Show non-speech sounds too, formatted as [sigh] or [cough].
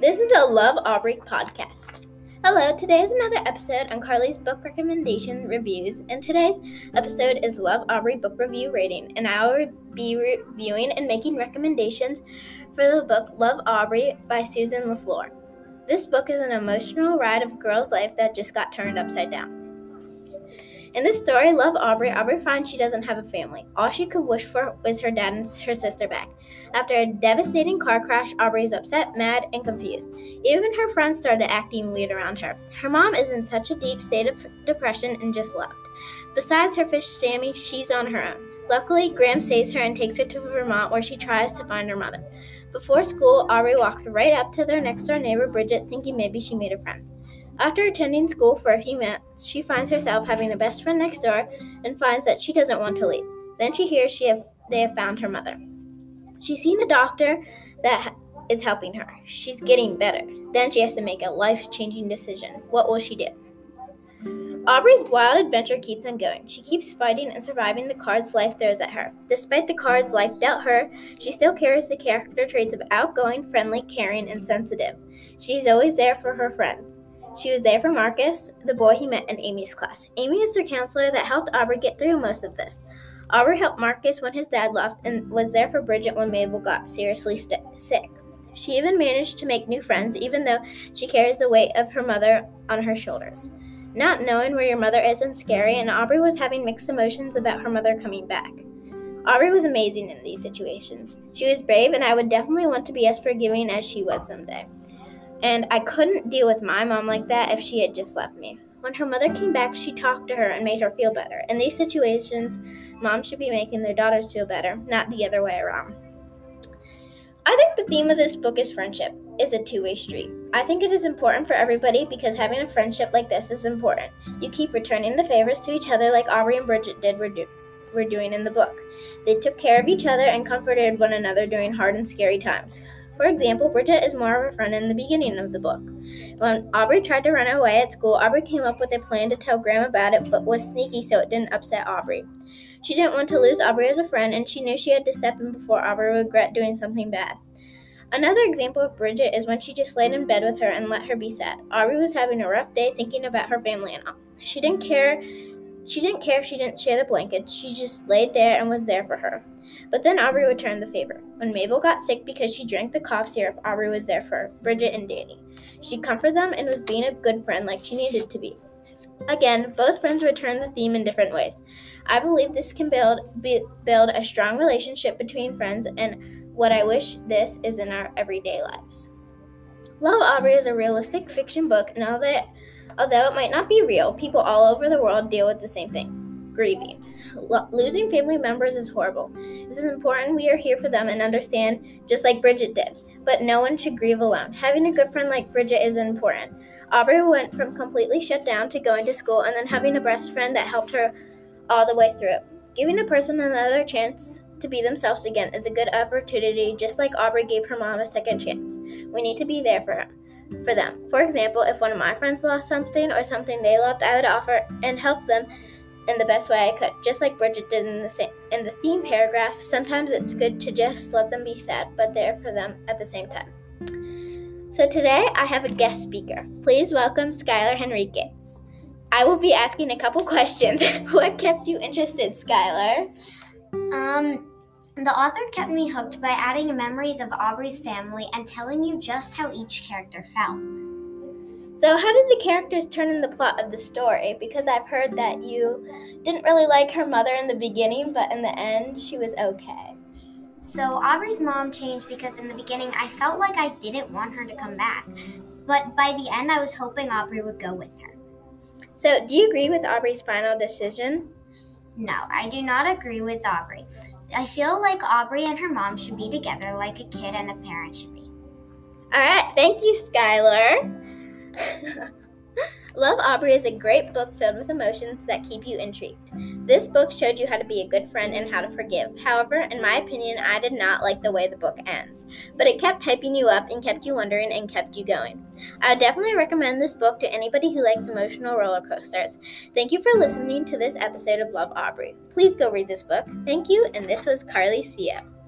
This is a Love Aubrey podcast. Hello, today is another episode on Carly's book recommendation reviews, and today's episode is Love Aubrey book review rating, and I will be reviewing and making recommendations for the book Love Aubrey by Susan LaFleur. This book is an emotional ride of a girl's life that just got turned upside down. In this story, Love Aubrey, Aubrey finds she doesn't have a family. All she could wish for was her dad and her sister back. After a devastating car crash, Aubrey is upset, mad, and confused. Even her friends started acting weird around her. Her mom is in such a deep state of depression and just left. Besides her fish Sammy, she's on her own. Luckily, Gram saves her and takes her to Vermont where she tries to find her mother. Before school, Aubrey walked right up to their next door neighbor Bridget, thinking maybe she made a friend. After attending school for a few months, she finds herself having a best friend next door and finds that she doesn't want to leave. Then she hears she have, they have found her mother. She's seen a doctor that is helping her. She's getting better. Then she has to make a life changing decision. What will she do? Aubrey's wild adventure keeps on going. She keeps fighting and surviving the cards life throws at her. Despite the cards life dealt her, she still carries the character traits of outgoing, friendly, caring, and sensitive. She's always there for her friends. She was there for Marcus, the boy he met in Amy's class. Amy is the counselor that helped Aubrey get through most of this. Aubrey helped Marcus when his dad left and was there for Bridget when Mabel got seriously st- sick. She even managed to make new friends, even though she carries the weight of her mother on her shoulders. Not knowing where your mother is isn't scary, and Aubrey was having mixed emotions about her mother coming back. Aubrey was amazing in these situations. She was brave, and I would definitely want to be as forgiving as she was someday. And I couldn't deal with my mom like that if she had just left me. When her mother came back, she talked to her and made her feel better. In these situations, moms should be making their daughters feel better, not the other way around. I think the theme of this book is friendship is a two-way street. I think it is important for everybody because having a friendship like this is important. You keep returning the favors to each other like Aubrey and Bridget did were, do- were doing in the book. They took care of each other and comforted one another during hard and scary times. For example, Bridget is more of a friend in the beginning of the book. When Aubrey tried to run away at school, Aubrey came up with a plan to tell Gram about it, but was sneaky so it didn't upset Aubrey. She didn't want to lose Aubrey as a friend, and she knew she had to step in before Aubrey would regret doing something bad. Another example of Bridget is when she just laid in bed with her and let her be sad. Aubrey was having a rough day thinking about her family and all. She didn't care she didn't care if she didn't share the blanket, she just laid there and was there for her. But then Aubrey returned the favor. When Mabel got sick because she drank the cough syrup, Aubrey was there for Bridget and Danny. She comforted them and was being a good friend like she needed to be. Again, both friends returned the theme in different ways. I believe this can build be, build a strong relationship between friends and what I wish this is in our everyday lives. Love Aubrey is a realistic fiction book, and although, although it might not be real, people all over the world deal with the same thing grieving. Lo- losing family members is horrible. It is important we are here for them and understand, just like Bridget did. But no one should grieve alone. Having a good friend like Bridget is important. Aubrey went from completely shut down to going to school and then having a best friend that helped her all the way through. Giving a person another chance to be themselves again is a good opportunity, just like Aubrey gave her mom a second chance. We need to be there for her. For them. For example, if one of my friends lost something or something they loved, I would offer and help them in the best way I could, just like Bridget did in the same, in the theme paragraph. Sometimes it's good to just let them be sad, but there for them at the same time. So today I have a guest speaker. Please welcome Skylar Henriquez. I will be asking a couple [laughs] questions. what kept you interested, Skylar? Um, the author kept me hooked by adding memories of Aubrey's family and telling you just how each character felt. So, how did the characters turn in the plot of the story? Because I've heard that you didn't really like her mother in the beginning, but in the end, she was okay. So, Aubrey's mom changed because in the beginning I felt like I didn't want her to come back. But by the end, I was hoping Aubrey would go with her. So, do you agree with Aubrey's final decision? No, I do not agree with Aubrey. I feel like Aubrey and her mom should be together like a kid and a parent should be. All right, thank you, Skylar. [laughs] Love Aubrey is a great book filled with emotions that keep you intrigued. This book showed you how to be a good friend and how to forgive. However, in my opinion, I did not like the way the book ends, but it kept hyping you up and kept you wondering and kept you going. I would definitely recommend this book to anybody who likes emotional roller coasters. Thank you for listening to this episode of Love Aubrey. Please go read this book. Thank you, and this was Carly Co.